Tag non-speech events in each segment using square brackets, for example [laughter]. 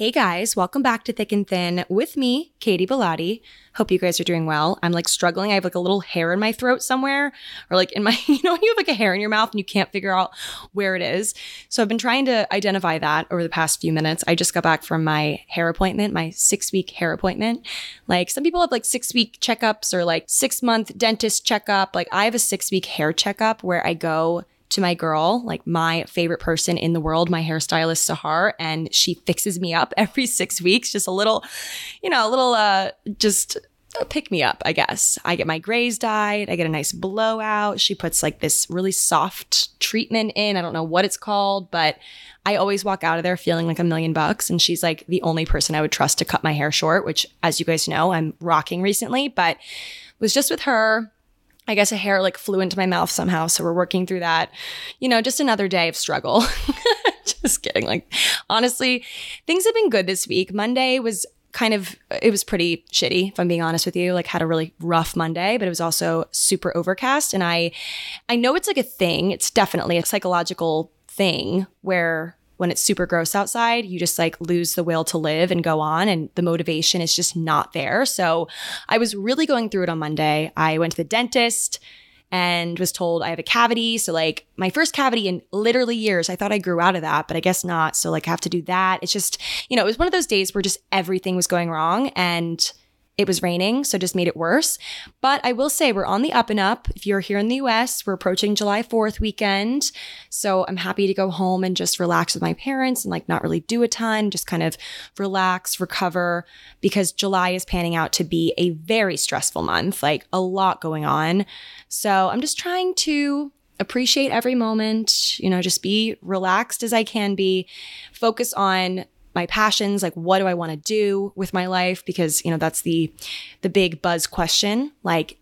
Hey guys, welcome back to Thick and Thin with me, Katy Bellotte. Hope you guys are doing well. I'm like struggling. I have like a little hair in my throat somewhere, or like in my, [laughs] you know, you have like a hair in your mouth and you can't figure out where it is. So I've been trying to identify that over the past few minutes. I just got back from my hair appointment, my six week hair appointment. Like some people have like six week checkups or like six month dentist checkup. Like I have a six week hair checkup where I go to my girl, like my favorite person in the world, my hairstylist Sahar, and she fixes me up [laughs] every six weeks. Just a little, you know, a little, uh, just pick me up, I guess. I get my grays dyed. I get a nice blowout. She puts like this really soft treatment in. I don't know what it's called, but I always walk out of there feeling like a million bucks. And she's like the only person I would trust to cut my hair short, which, as you guys know, I'm rocking recently, but was just with her I guess a hair like flew into my mouth somehow. So we're working through that. You know, just another day of struggle. [laughs] just kidding. Like, honestly, things have been good this week. Monday was kind of it was pretty shitty if i'm being honest with you like had a really rough monday but it was also super overcast and i i know it's like a thing it's definitely a psychological thing where when it's super gross outside, you just like lose the will to live and go on, and the motivation is just not there. So I was really going through it on Monday. I went to the dentist and was told I have a cavity. So, like, my first cavity in literally years, I thought I grew out of that, but I guess not. So, like, I have to do that. It's just, you know, it was one of those days where just everything was going wrong. And it was raining, so just made it worse. But I will say we're on the up and up. If you're here in the US, we're approaching July 4th weekend. So I'm happy to go home and just relax with my parents and like not really do a ton, just kind of relax, recover, because July is panning out to be a very stressful month, like a lot going on. So I'm just trying to appreciate every moment, you know, just be relaxed as I can be, focus on my passions like what do i want to do with my life? Because you know that's the the big buzz question like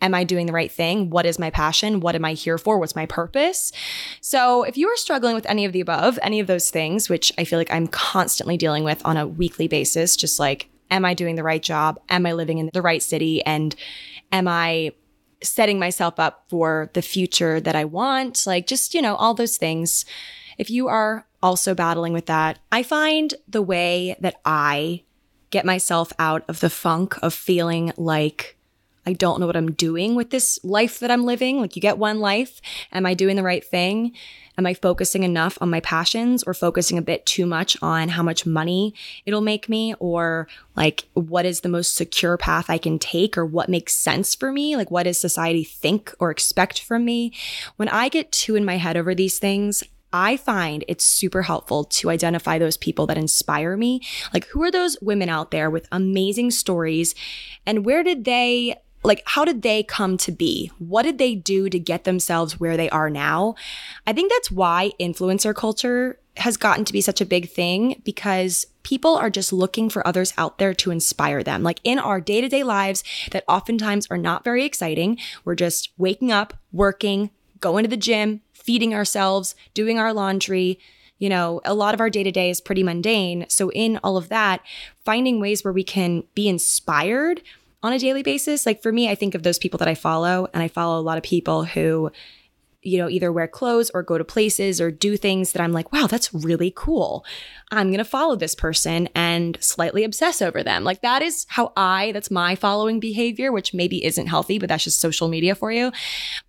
am i doing the right thing? What is my passion? What am i here for? What's my purpose? So if you are struggling with any of the above any of those things which i feel like i'm constantly dealing with on a weekly basis just like am i doing the right job? Am i living in the right city? And am i setting myself up for the future that i want? Like just you know all those things. If you are also battling with that, I find the way that I get myself out of the funk of feeling like I don't know what I'm doing with this life that I'm living. Like, you get one life. Am I doing the right thing? Am I focusing enough on my passions or focusing a bit too much on how much money it'll make me or like what is the most secure path I can take or what makes sense for me? Like, what does society think or expect from me? When I get too in my head over these things, I find it's super helpful to identify those people that inspire me. Like, who are those women out there with amazing stories? And where did they, like, how did they come to be? What did they do to get themselves where they are now? I think that's why influencer culture has gotten to be such a big thing because people are just looking for others out there to inspire them. Like in our day to day lives that oftentimes are not very exciting, we're just waking up, working, going to the gym, feeding ourselves, doing our laundry. You know, a lot of our day to day is pretty mundane. So, in all of that, finding ways where we can be inspired on a daily basis. Like for me, I think of those people that I follow, and I follow a lot of people who you know, either wear clothes or go to places or do things that I'm like, wow, that's really cool. I'm going to follow this person and slightly obsess over them. Like that is how I, that's my following behavior, which maybe isn't healthy, but that's just social media for you.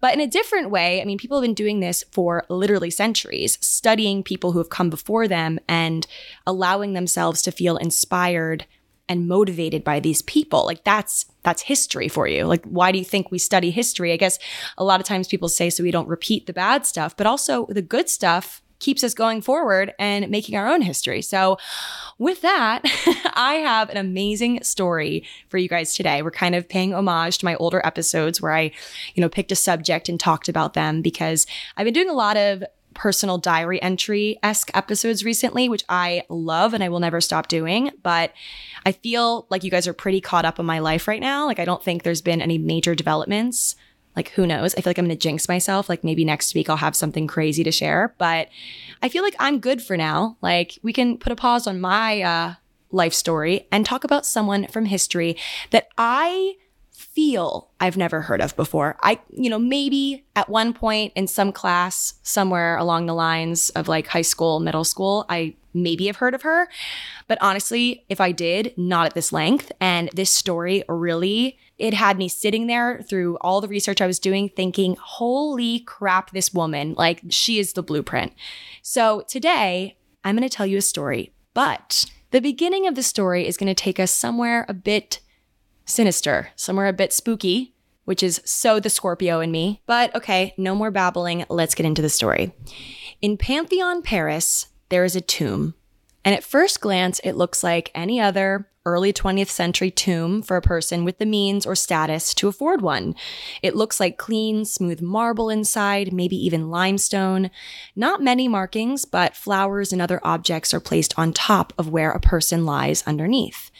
But in a different way, I mean, people have been doing this for literally centuries, studying people who have come before them and allowing themselves to feel inspired and motivated by these people. Like that's that's history for you. Like why do you think we study history? I guess a lot of times people say so we don't repeat the bad stuff, but also the good stuff keeps us going forward and making our own history. So, with that, [laughs] I have an amazing story for you guys today. We're kind of paying homage to my older episodes where I, you know, picked a subject and talked about them because I've been doing a lot of personal diary entry esque episodes recently, which I love and I will never stop doing. But I feel like you guys are pretty caught up in my life right now. Like, I don't think there's been any major developments. Like, who knows? I feel like I'm going to jinx myself. Like, maybe next week I'll have something crazy to share. But I feel like I'm good for now. Like, we can put a pause on my uh, life story and talk about someone from history that I feel I've never heard of before. I, you know, maybe at one point in some class somewhere along the lines of like high school, middle school, I maybe have heard of her. But honestly, if I did, not at this length. And this story really, it had me sitting there through all the research I was doing, thinking, holy crap, this woman, like she is the blueprint. So today, I'm going to tell you a story, but the beginning of the story is going to take us somewhere a bit sinister, somewhere a bit spooky, which is so the Scorpio in me. But okay, no more babbling. Let's get into the story. In Pantheon, Paris, there is a tomb. And at first glance, it looks like any other early 20th century tomb for a person with the means or status to afford one. It looks like clean, smooth marble inside, maybe even limestone. Not many markings, but flowers and other objects are placed on top of where a person lies underneath.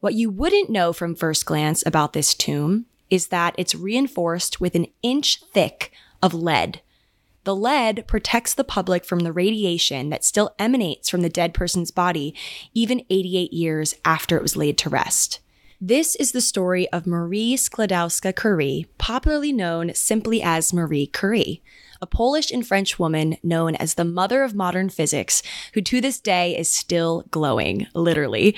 What you wouldn't know from first glance about this tomb is that it's reinforced with an inch thick of lead. The lead protects the public from the radiation that still emanates from the dead person's body, even 88 years after it was laid to rest. This is the story of Marie Sklodowska Curie, popularly known simply as Marie Curie, a Polish and French woman known as the mother of modern physics, who to this day is still glowing, literally.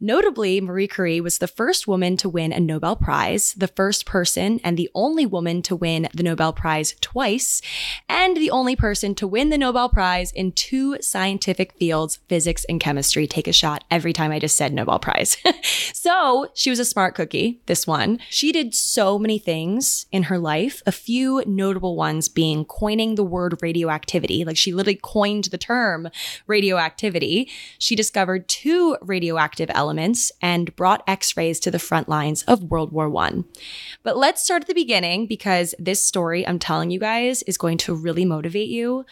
Notably, Marie Curie was the first woman to win a Nobel Prize, the first person and the only woman to win the Nobel Prize twice, and the only person to win the Nobel Prize in two scientific fields, physics and chemistry. Take a shot every time I just said Nobel Prize. [laughs] so she was a smart cookie, this one. She did so many things in her life, a few notable ones being coining the word radioactivity. Like she literally coined the term radioactivity. She discovered two radioactive elements elements and brought x rays to the front lines of World War I. But let's start at the beginning because this story I'm telling you guys is going to really motivate you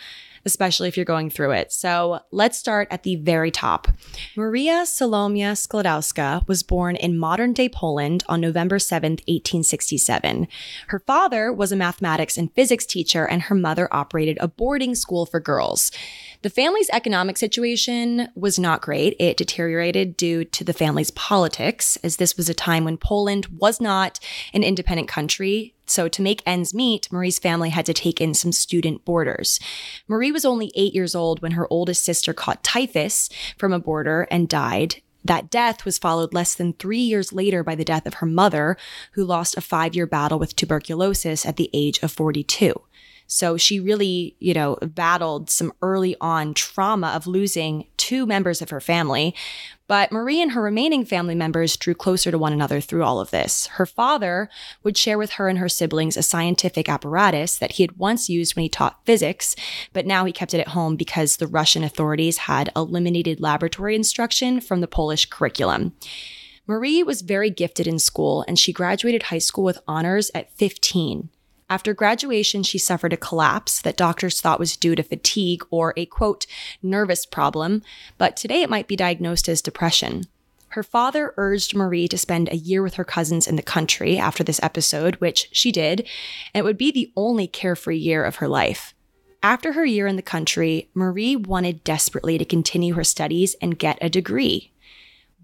especially if you're going through it. So let's start at the very top. Maria Salomia Sklodowska was born in modern day Poland on November 7, 1867. Her father was a mathematics and physics teacher, and her mother operated a boarding school for girls. The family's economic situation was not great. It deteriorated due to the family's politics, as this was a time when Poland was not an independent country. So, to make ends meet, Marie's family had to take in some student boarders. Marie was only eight years old when her oldest sister caught typhus from a boarder and died. That death was followed less than three years later by the death of her mother, who lost a five year battle with tuberculosis at the age of 42. So she really, you know, battled some early on trauma of losing two members of her family. But Marie and her remaining family members drew closer to one another through all of this. Her father would share with her and her siblings a scientific apparatus that he had once used when he taught physics, but now he kept it at home because the Russian authorities had eliminated laboratory instruction from the Polish curriculum. Marie was very gifted in school and she graduated high school with honors at 15. After graduation, she suffered a collapse that doctors thought was due to fatigue or a quote, nervous problem, but today it might be diagnosed as depression. Her father urged Marie to spend a year with her cousins in the country after this episode, which she did, and it would be the only carefree year of her life. After her year in the country, Marie wanted desperately to continue her studies and get a degree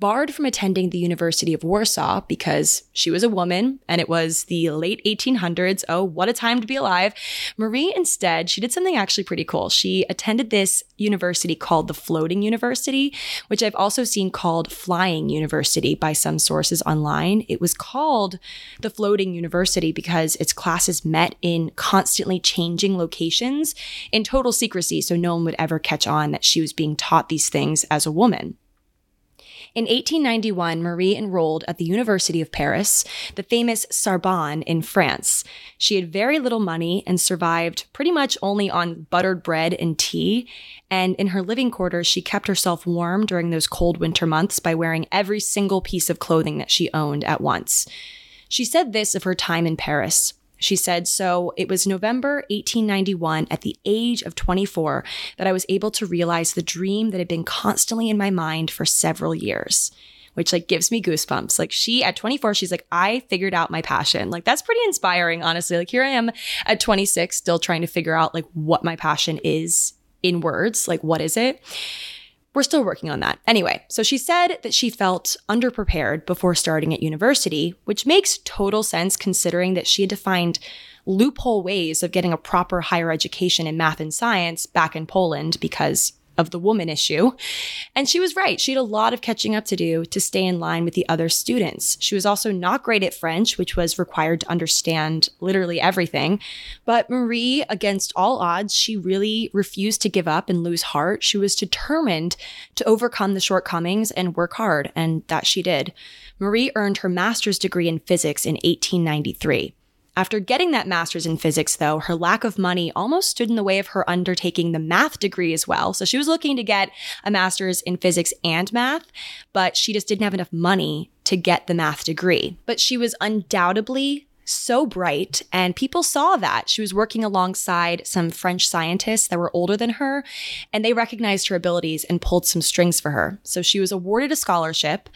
barred from attending the University of Warsaw because she was a woman and it was the late 1800s. Oh, what a time to be alive. Marie instead, she did something actually pretty cool. She attended this university called the Floating University, which I've also seen called Flying University by some sources online. It was called the Floating University because its classes met in constantly changing locations in total secrecy, so no one would ever catch on that she was being taught these things as a woman. In 1891, Marie enrolled at the University of Paris, the famous Sorbonne in France. She had very little money and survived pretty much only on buttered bread and tea. And in her living quarters, she kept herself warm during those cold winter months by wearing every single piece of clothing that she owned at once. She said this of her time in Paris. She said, So it was November 1891 at the age of 24 that I was able to realize the dream that had been constantly in my mind for several years. Which like gives me goosebumps. Like she at 24, she's like, I figured out my passion. Like that's pretty inspiring, honestly. Like here I am at 26, still trying to figure out like what my passion is in words. Like what is it? We're still working on that. Anyway, so she said that she felt underprepared before starting at university, which makes total sense considering that she had to find loophole ways of getting a proper higher education in math and science back in Poland because of the woman issue. And she was right. She had a lot of catching up to do to stay in line with the other students. She was also not great at French, which was required to understand literally everything. But Marie, against all odds, she really refused to give up and lose heart. She was determined to overcome the shortcomings and work hard, and that she did. Marie earned her master's degree in physics in 1893. After getting that master's in physics, though, her lack of money almost stood in the way of her undertaking the math degree as well. So she was looking to get a master's in physics and math, but she just didn't have enough money to get the math degree. But she was undoubtedly so bright, and people saw that. She was working alongside some French scientists that were older than her, and they recognized her abilities and pulled some strings for her. So she was awarded a scholarship.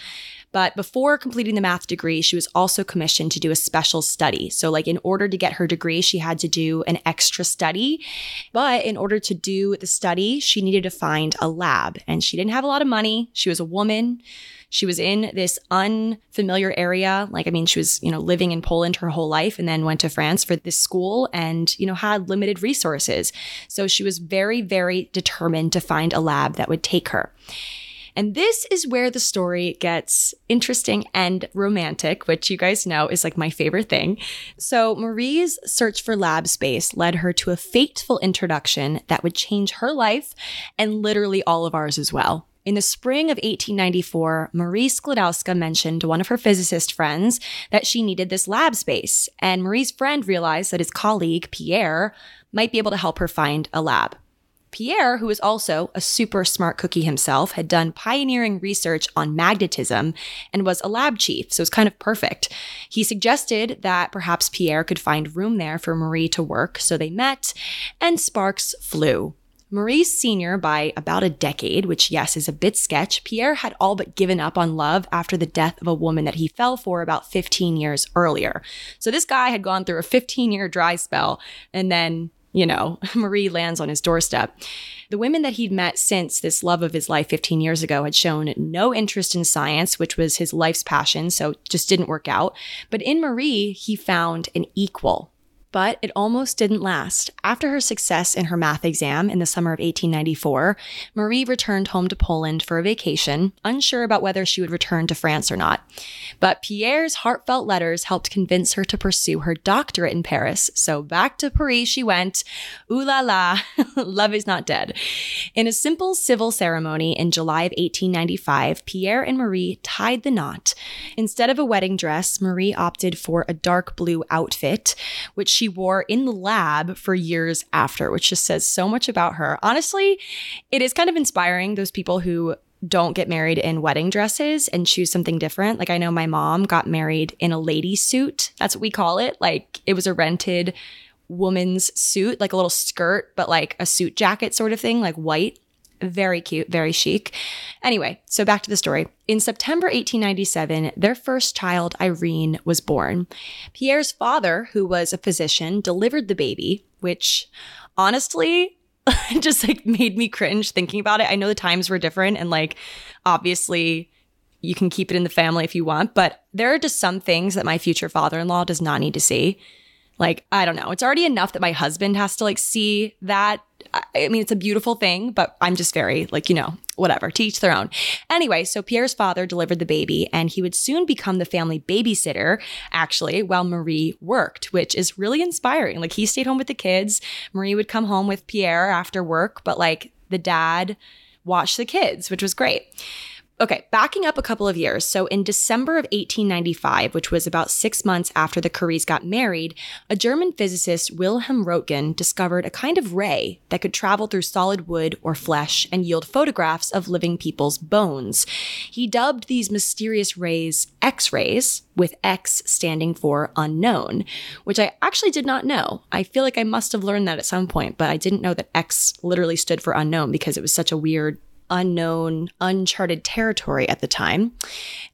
But before completing the math degree, she was also commissioned to do a special study. So, like, in order to get her degree, she had to do an extra study. But in order to do the study, she needed to find a lab. And she didn't have a lot of money. She was a woman. She was in this unfamiliar area. Like, I mean, she was, you know, living in Poland her whole life and then went to France for this school and, you know, had limited resources. So she was very, very determined to find a lab that would take her. And this is where the story gets interesting and romantic, which you guys know is like my favorite thing. So, Marie's search for lab space led her to a fateful introduction that would change her life and literally all of ours as well. In the spring of 1894, Marie Sklodowska mentioned to one of her physicist friends that she needed this lab space, and Marie's friend realized that his colleague, Pierre, might be able to help her find a lab. Pierre, who was also a super smart cookie himself, had done pioneering research on magnetism and was a lab chief, so it was kind of perfect. He suggested that perhaps Pierre could find room there for Marie to work, so they met, and sparks flew. Marie's senior by about a decade, which, yes, is a bit sketch, Pierre had all but given up on love after the death of a woman that he fell for about 15 years earlier. So this guy had gone through a 15 year dry spell and then you know, [laughs] Marie lands on his doorstep. The women that he'd met since this love of his life 15 years ago had shown no interest in science, which was his life's passion, so just didn't work out. But in Marie, he found an equal, but it almost didn't last. After her success in her math exam in the summer of 1894, Marie returned home to Poland for a vacation, unsure about whether she would return to France or not. But Pierre's heartfelt letters helped convince her to pursue her doctorate in Paris. So back to Paris she went. Ooh la la, [laughs] love is not dead. In a simple civil ceremony in July of 1895, Pierre and Marie tied the knot. Instead of a wedding dress, Marie opted for a dark blue outfit, which she wore in the lab for years after, which just says so much about her. Honestly, it is kind of inspiring those people who don't get married in wedding dresses and choose something different. Like I know my mom got married in a lady suit. That's what we call it. Like it was a rented woman's suit, like a little skirt, but like a suit jacket sort of thing, like white. Very cute, very chic. Anyway, so back to the story. In September 1897, their first child, Irene, was born. Pierre's father, who was a physician, delivered the baby, which honestly [laughs] just like made me cringe thinking about it. I know the times were different and like obviously you can keep it in the family if you want, but there are just some things that my future father-in-law does not need to see. Like, I don't know. It's already enough that my husband has to like see that I mean, it's a beautiful thing, but I'm just very like, you know, whatever, teach their own. Anyway, so Pierre's father delivered the baby and he would soon become the family babysitter, actually, while Marie worked, which is really inspiring. Like he stayed home with the kids. Marie would come home with Pierre after work, but like the dad watched the kids, which was great. Okay, backing up a couple of years. So, in December of 1895, which was about six months after the Curies got married, a German physicist, Wilhelm Röntgen, discovered a kind of ray that could travel through solid wood or flesh and yield photographs of living people's bones. He dubbed these mysterious rays X rays, with X standing for unknown, which I actually did not know. I feel like I must have learned that at some point, but I didn't know that X literally stood for unknown because it was such a weird unknown, uncharted territory at the time.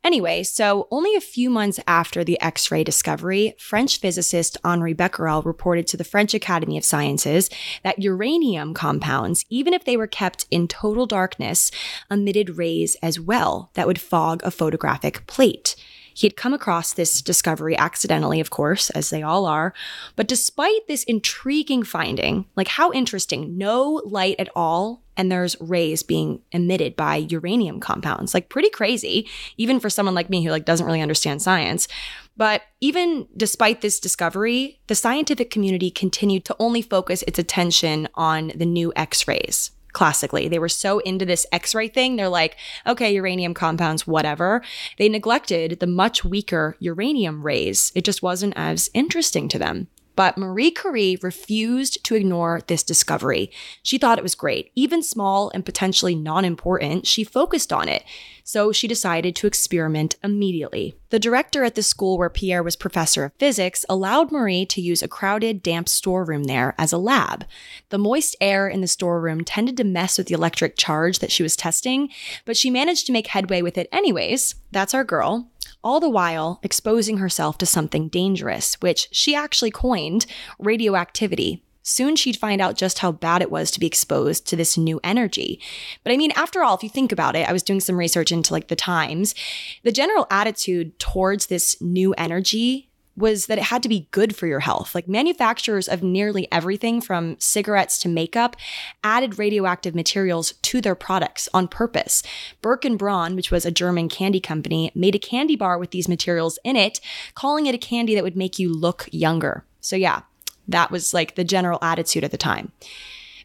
Anyway, so only a few months after the X ray discovery, French physicist Henri Becquerel reported to the French Academy of Sciences that uranium compounds, even if they were kept in total darkness, emitted rays as well that would fog a photographic plate. He had come across this discovery accidentally, of course, as they all are. But despite this intriguing finding, like how interesting, no light at all, and there's rays being emitted by uranium compounds. Like pretty crazy, even for someone like me who like doesn't really understand science. But even despite this discovery, the scientific community continued to only focus its attention on the new X-rays classically. They were so into this X ray thing. They're like, okay, uranium compounds, whatever. They neglected the much weaker uranium rays. It just wasn't as interesting to them. But Marie Curie refused to ignore this discovery. She thought it was great. Even small and potentially non important, she focused on it. So she decided to experiment immediately. The director at the school where Pierre was professor of physics allowed Marie to use a crowded, damp storeroom there as a lab. The moist air in the storeroom tended to mess with the electric charge that she was testing, but she managed to make headway with it anyways. That's our girl all the while exposing herself to something dangerous, which she actually coined radioactivity. Soon she'd find out just how bad it was to be exposed to this new energy. But I mean, after all, if you think about it, I was doing some research into like the times. The general attitude towards this new energy was that it had to be good for your health. Like manufacturers of nearly everything from cigarettes to makeup added radioactive materials to their products on purpose. Burk & Braun, which was a German candy company, made a candy bar with these materials in it, calling it a candy that would make you look younger. So yeah, that was like the general attitude at the time.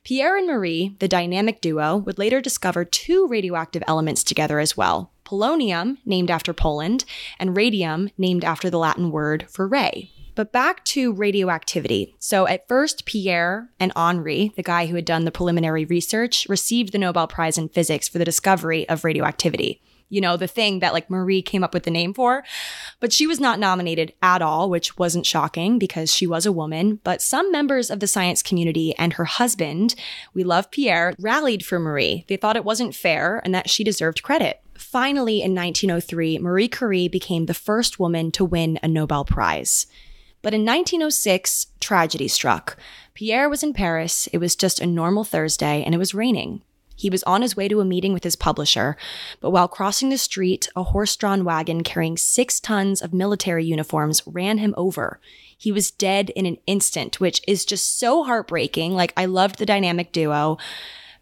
Pierre and Marie, the dynamic duo, would later discover two radioactive elements together as well polonium, named after Poland, and radium, named after the Latin word for ray. But back to radioactivity. So at first, Pierre and Henri, the guy who had done the preliminary research, received the Nobel Prize in Physics for the discovery of radioactivity you know, the thing that like Marie came up with the name for. But she was not nominated at all, which wasn't shocking because she was a woman. But some members of the science community and her husband, we love Pierre, rallied for Marie. They thought it wasn't fair and that she deserved credit. Finally, in 1903, Marie Curie became the first woman to win a Nobel Prize. But in 1906, tragedy struck. Pierre was in Paris. It was just a normal Thursday and it was raining. He was on his way to a meeting with his publisher, but while crossing the street, a horse drawn wagon carrying six tons of military uniforms ran him over. He was dead in an instant, which is just so heartbreaking. Like, I loved the dynamic duo.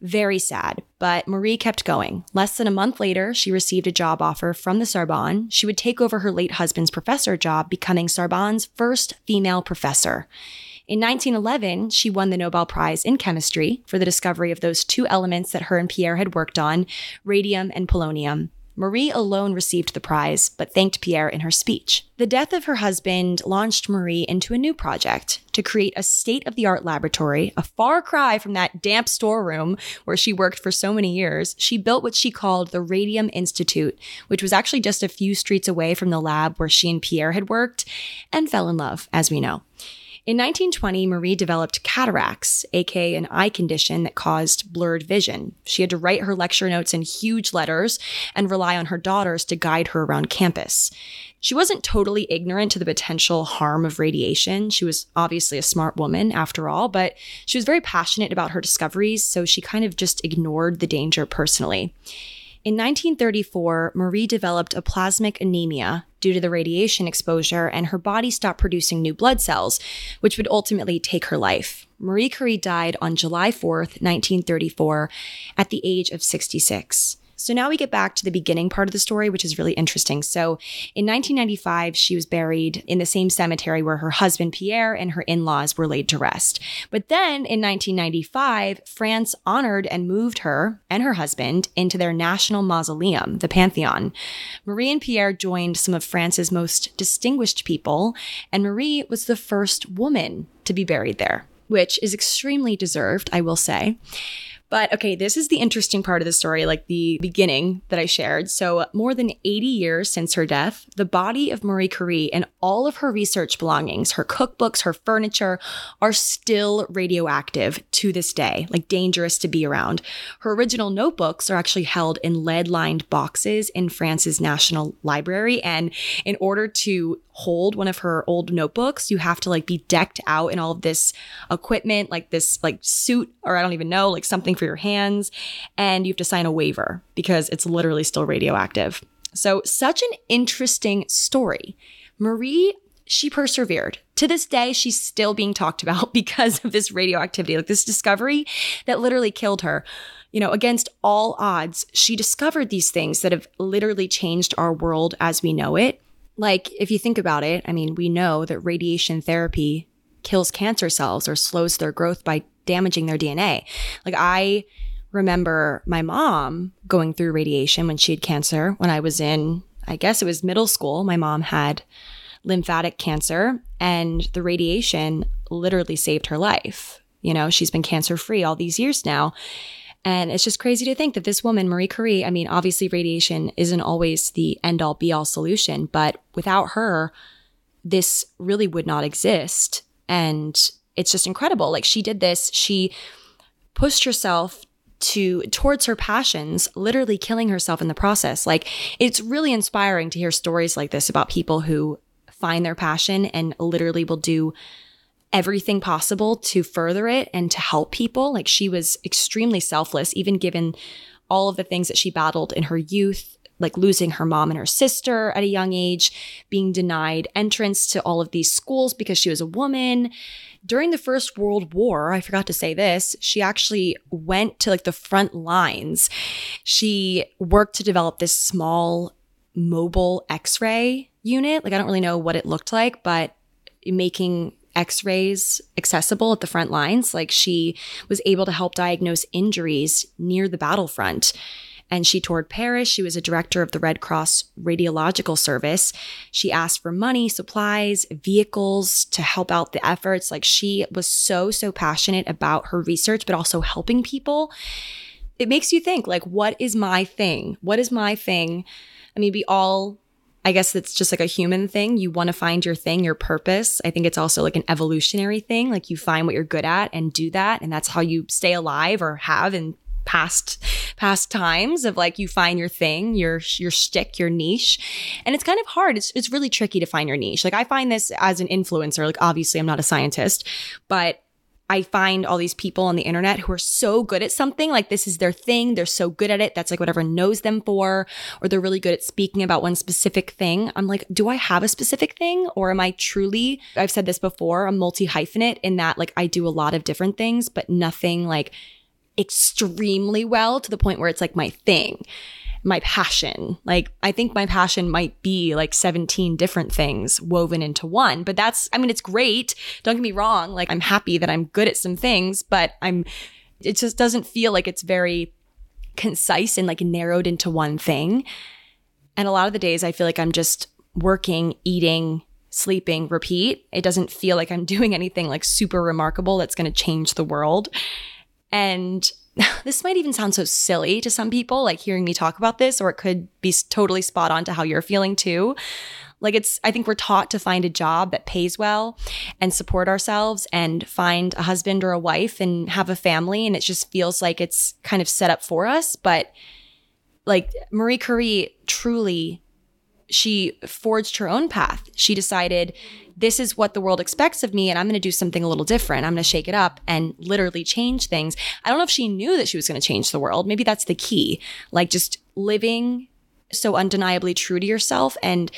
Very sad, but Marie kept going. Less than a month later, she received a job offer from the Sorbonne. She would take over her late husband's professor job, becoming Sorbonne's first female professor. In 1911, she won the Nobel Prize in Chemistry for the discovery of those two elements that her and Pierre had worked on radium and polonium. Marie alone received the prize, but thanked Pierre in her speech. The death of her husband launched Marie into a new project to create a state of the art laboratory, a far cry from that damp storeroom where she worked for so many years. She built what she called the Radium Institute, which was actually just a few streets away from the lab where she and Pierre had worked, and fell in love, as we know. In 1920, Marie developed cataracts, aka an eye condition that caused blurred vision. She had to write her lecture notes in huge letters and rely on her daughters to guide her around campus. She wasn't totally ignorant to the potential harm of radiation. She was obviously a smart woman after all, but she was very passionate about her discoveries, so she kind of just ignored the danger personally. In 1934, Marie developed aplastic anemia due to the radiation exposure, and her body stopped producing new blood cells, which would ultimately take her life. Marie Curie died on July 4th, 1934, at the age of 66. So now we get back to the beginning part of the story, which is really interesting. So in 1995, she was buried in the same cemetery where her husband Pierre and her in laws were laid to rest. But then in 1995, France honored and moved her and her husband into their national mausoleum, the Pantheon. Marie and Pierre joined some of France's most distinguished people, and Marie was the first woman to be buried there, which is extremely deserved, I will say. But okay, this is the interesting part of the story, like the beginning that I shared. So, more than 80 years since her death, the body of Marie Curie and all of her research belongings, her cookbooks, her furniture, are still radioactive to this day, like dangerous to be around. Her original notebooks are actually held in lead lined boxes in France's National Library. And in order to hold one of her old notebooks, you have to like be decked out in all of this equipment, like this like suit, or I don't even know, like something for your hands. And you have to sign a waiver because it's literally still radioactive. So, such an interesting story. Marie, she persevered. To this day, she's still being talked about [laughs] because of this radioactivity, like this discovery that literally killed her. You know, against all odds, she discovered these things that have literally changed our world as we know it. Like, if you think about it, I mean, we know that radiation therapy kills cancer cells or slows their growth by damaging their DNA. Like, I remember my mom going through radiation when she had cancer when I was in, I guess it was middle school. My mom had lymphatic cancer, and the radiation literally saved her life. You know, she's been cancer free all these years now. And it's just crazy to think that this woman, Marie Curie, I mean, obviously radiation isn't always the end all be all solution, but without her, this really would not exist. And it's just incredible. Like she did this, she pushed herself to towards her passions, literally killing herself in the process. Like it's really inspiring to hear stories like this about people who find their passion and literally will do everything possible to further it and to help people. Like she was extremely selfless, even given all of the things that she battled in her youth, like losing her mom and her sister at a young age, being denied entrance to all of these schools because she was a woman. During the First World War, I forgot to say this, she actually went to like the front lines. She worked to develop this small mobile x ray unit. Like, I don't really know what it looked like, but making x rays accessible at the front lines. Like she was able to help diagnose injuries near the battlefront. And she toured Paris. She was a director of the Red Cross Radiological Service. She asked for money, supplies, vehicles to help out the efforts. Like she was so, so passionate about her research, but also helping people. It makes you think, like, what is my thing? What is my thing? I mean, we all I guess it's just like a human thing. You want to find your thing, your purpose. I think it's also like an evolutionary thing. Like you find what you're good at and do that. And that's how you stay alive or have in past past times of like you find your thing, your your shtick, your niche. And it's kind of hard. It's it's really tricky to find your niche. Like I find this as an influencer, like obviously I'm not a scientist, but I find all these people on the internet who are so good at something, like this is their thing. They're so good at it. That's like what everyone knows them for, or they're really good at speaking about one specific thing. I'm like, do I have a specific thing? Or am I truly, I've said this before, a multi hyphenate in that like I do a lot of different things, but nothing like extremely well to the point where it's like my thing my passion. Like, I think my passion might be like 17 different things woven into one, but that's, I mean, it's great. Don't get me wrong. Like, I'm happy that I'm good at some things, but I'm, it just doesn't feel like it's very concise and like narrowed into one thing. And a lot of the days I feel like I'm just working, eating, sleeping, repeat. It doesn't feel like I'm [laughs] doing anything like super remarkable that's going to change the world. And [laughs] this might even sound so silly to some people, like hearing me talk about this, or it could be totally spot on to how you're feeling too. Like it's, I think we're taught to find a job that pays well and support ourselves and find a husband or a wife and have a family. And it just feels like it's kind of set up for us. But like Marie Curie truly, she forged her own path. She decided, this is what the world expects of me and I'm going to do something a little different. I'm going to shake it up and literally change things. I don't know if she knew that she was going to change the world. Maybe that's the key. Like just living so undeniably true to yourself and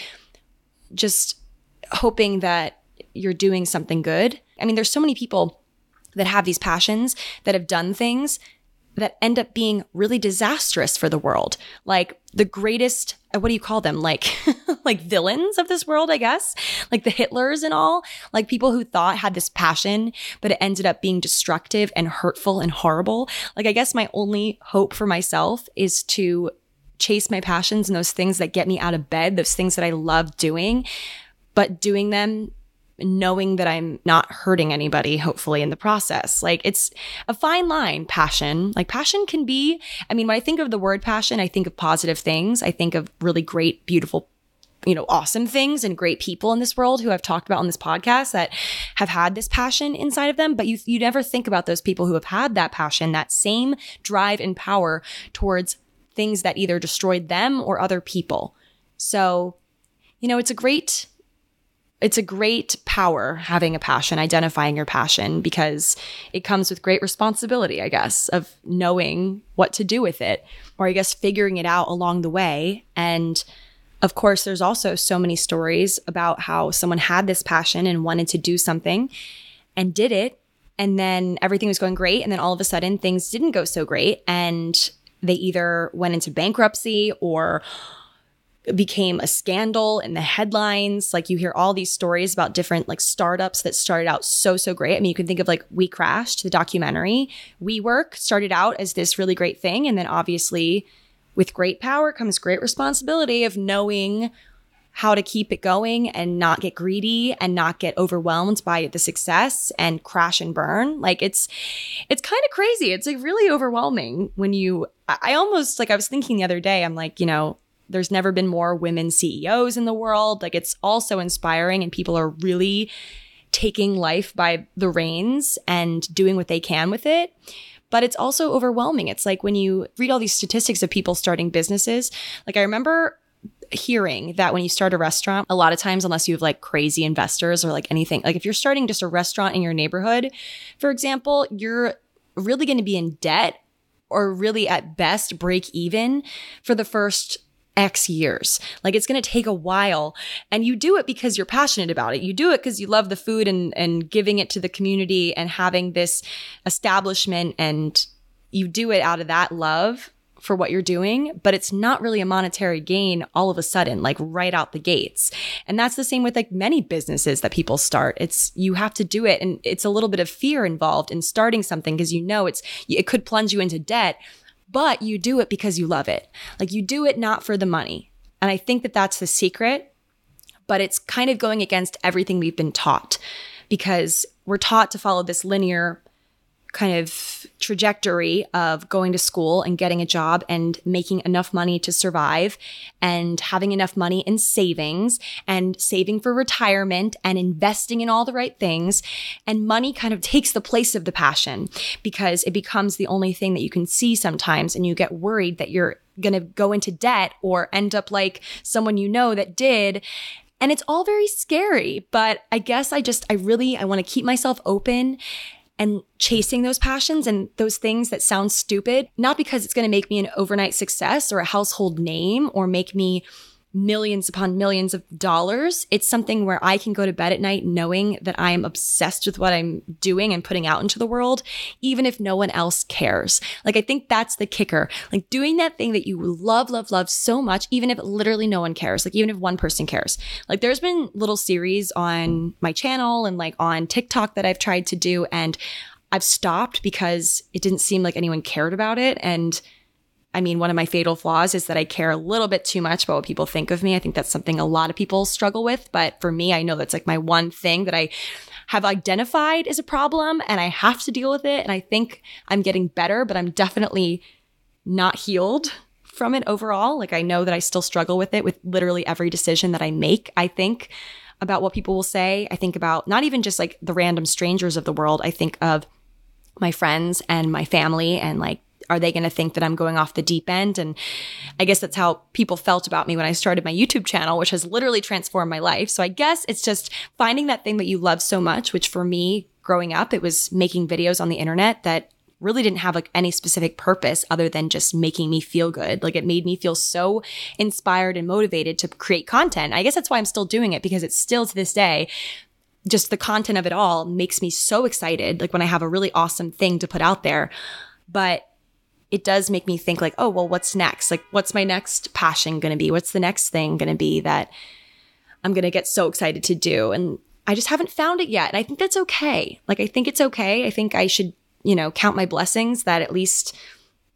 just hoping that you're doing something good. I mean, there's so many people that have these passions that have done things that end up being really disastrous for the world. Like the greatest, Uh, what do you call them? Like, [laughs] like villains of this world, I guess. Like the Hitlers and all, like people who thought had this passion, but it ended up being destructive and hurtful and horrible. Like, I guess my only hope for myself is to chase my passions and those things that get me out of bed, those things that I love doing, but doing them knowing that I'm not hurting anybody, hopefully, in the process. Like it's a fine line, passion. Like passion can be, I mean, when I think of the word passion, I think of positive things. I think of really great, beautiful you know, awesome things and great people in this world who I've talked about on this podcast that have had this passion inside of them. But you, you never think about those people who have had that passion, that same drive and power towards things that either destroyed them or other people. So, you know, it's a great it's a great power having a passion, identifying your passion, because it comes with great responsibility, I guess, of knowing what to do with it, or I guess figuring it out along the way. And of course, there's also so many stories about how someone had this passion and wanted to do something and did it. And then everything was going great. And then all of a sudden, things didn't go so great. And they either went into bankruptcy or became a scandal in the headlines. Like you hear all these stories about different like startups that started out so, so great. I mean, you can think of like WeCrashed, the documentary. WeWork started out as this really great thing. And then obviously, with great power comes great responsibility of knowing how to keep it going and not get greedy and not get overwhelmed by the success and crash and burn. Like it's it's kind of crazy. It's like really overwhelming when you I almost like I was thinking the other day, I'm like, you know, there's never been more women CEOs in the world. Like it's also inspiring and people are really taking life by the reins and doing what they can with it. But it's also overwhelming. It's like when you read all these statistics of people starting businesses, like I remember hearing that when you start a restaurant, a lot of times, unless you have like crazy investors or like anything, like if you're starting just a restaurant in your neighborhood, for example, you're really going to be in debt or really at best break even for the first X years. Like it's going to take a while and you do it because you're passionate about it. You do it because you love the food and, and giving it to the community and having this establishment and you do it out of that love for what you're doing, but it's not really a monetary gain all of a sudden, like right out the gates. And that's the same with like many businesses that people start. It's you have to do it and it's a little bit of fear involved in starting something because you know it's it could plunge you into debt, but you do it because you love it. Like you do it not for the money. And I think that that's the secret, but it's kind of going against everything we've been taught because we're taught to follow this linear kind of trajectory of going to school and getting a job and making enough money to survive and having enough money in savings and saving for retirement and investing in all the right things. And money kind of [laughs] takes the place of the passion because it becomes the only thing that you can see sometimes. And you get worried that you're going to go into debt or end up like someone you know that did and it's all very scary but i guess i just i really i want to keep myself open and chasing those passions and those things that sound stupid, not because it's going to make me an overnight success or a household name or make me millions upon millions of dollars. It's something where I can go to bed at night knowing that I am obsessed with what I'm doing and putting out into the world, even if no one else cares. Like, I think that's the kicker. Like, doing that thing that you love, love, love so much, even if literally no one cares, like, even if one person cares. Like, there's been little series on my channel and like on TikTok that I've tried to do, and I've stopped because it didn't seem like anyone cared about it. And I mean, one of my fatal flaws is that I care a little bit too much about what people think of me. I think that's something a lot of people struggle with. But for me, I know that's like my one thing that I have identified as a problem and I have to deal with it. And I think I'm getting better, but I'm definitely not healed from it overall. Like I know that I still struggle with it with literally every decision that I make. I think about what people will say. I think about not even just like the random strangers of the world. I think of my friends and my family and like are they going to think that I'm going off the deep end? And I guess that's how people felt about me when I started my YouTube channel, which has literally transformed my life. So I guess it's just finding that thing that you love so much, which for me, growing up, it was making videos on the internet that really didn't have like any specific purpose other than just making me feel good. Like it made me feel so inspired and motivated to create content. I guess that's why I'm still doing it because it's still to this day just the content of it all makes me so excited like when I have a really awesome thing to put out there. But it does make me think like, oh, well, what's next? Like, what's my next passion going to be? What's the next thing going to be that I'm going to get so excited to do? And I just haven't found it yet. And I think that's okay. Like, I think it's okay. I think I should, you know, count my blessings that at least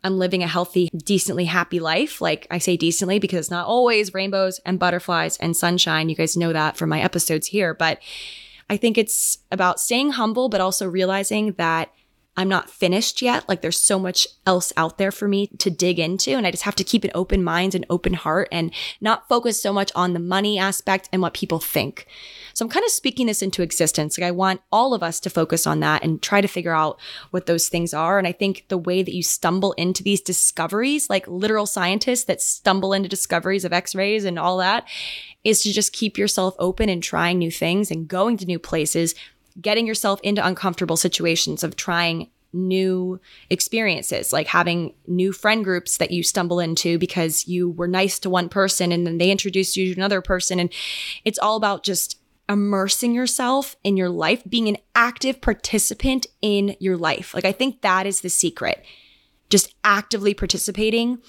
I'm living a healthy, decently happy life. Like I say decently because it's not always rainbows and butterflies and sunshine. You guys know that from my episodes here. But I think it's about staying humble, but also realizing that I'm not finished yet. Like there's so much else out there for me to dig into. And I just have to keep an open mind and open heart and not focus so much on the money aspect and what people think. So I'm kind of speaking this into existence. Like I want all of us to focus on that and try to figure out what those things are. And I think the way that you stumble into these discoveries, like literal scientists that stumble into discoveries of x-rays and all that, is to just keep yourself open and trying new things and going to new places getting yourself into uncomfortable situations of trying new experiences, like having new friend groups that you stumble into because you were nice to one person and then they introduced you to another person. And it's all about just immersing yourself in your life, being an active participant in your life. Like, I think that is the secret. Just actively participating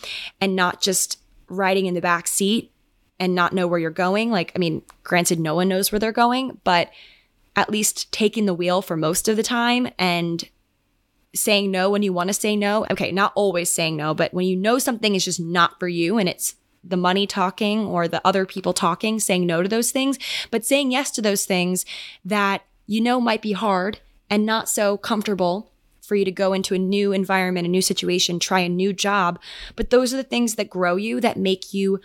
and not just riding in the back seat and not know where you're going. Like, I mean, granted, no one knows where they're going, but at least taking the wheel for most of the time and saying no when you want to say no. Okay, not always saying no, but when you know something is just not for you and it's the money talking or the other people talking, saying no to those things, but saying yes to those things that you know might be hard and not so comfortable for you to go into a new environment, a new situation, try a new job. But those are the things that grow you, that make you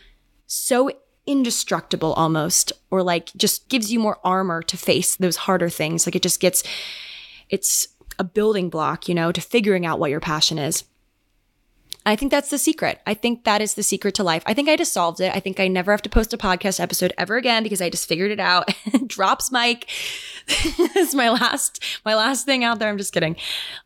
so indestructible almost, or like just gives you more armor to face those harder things. Like it just gets, it's a building block, you know, to figuring out what your passion is. I think that's the secret. I think that is the secret to life. I think I just solved it. I think I never have to post a podcast episode ever again because I just figured it out. [laughs] Drops mic. [laughs] it's my last my last thing out there. I'm just kidding.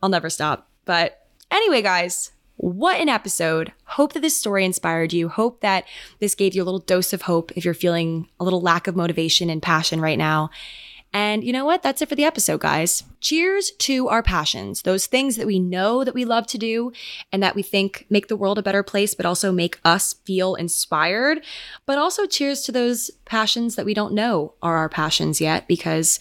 I'll never stop. But anyway, guys, what an episode. Hope that this story inspired you. Hope that this gave you a little dose of hope if you're feeling a little lack of motivation and passion right now. And you know what? That's it for the episode, guys. Cheers to our passions, those things that we know that we love to do and that we think make the world a better place, but also make us feel inspired. But also cheers to those passions that we don't know are our passions yet because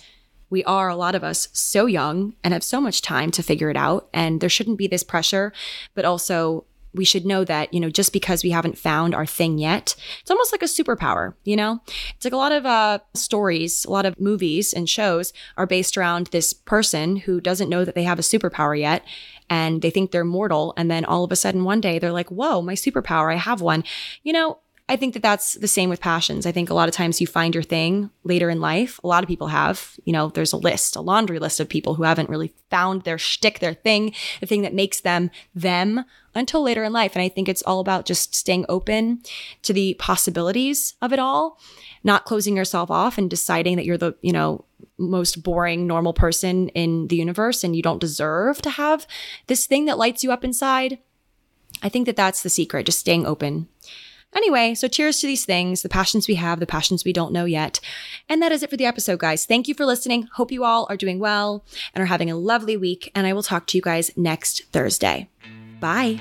we are, a lot of us, so young and have so much time to figure it out. And there shouldn't be this pressure, but also we should know that, you know, just because we haven't found our thing yet, it's almost like a superpower, you know? It's like a lot of uh, stories, a lot of movies and shows are based around this person who doesn't know that they have a superpower yet and they think they're mortal. And then all of a sudden one day they're like, whoa, my superpower, I have one. You know, I think that that's the same with passions. I think a lot of times you find your thing later in life. A lot of people have, you know, there's a list, a laundry list of people who haven't really found their shtick, their thing, the thing that makes them them until later in life. And I think it's all about just staying open to the possibilities of it all, not closing yourself off and deciding that you're the, you know, most boring normal person in the universe and you don't deserve to have this thing that lights you up inside. I think that that's the secret, just staying open. Anyway, so cheers to these things, the passions we have, the passions we don't know yet. And that is it for the episode, guys. Thank you for listening. Hope you all are doing well and are having a lovely week. And I will talk to you guys next Thursday. Bye.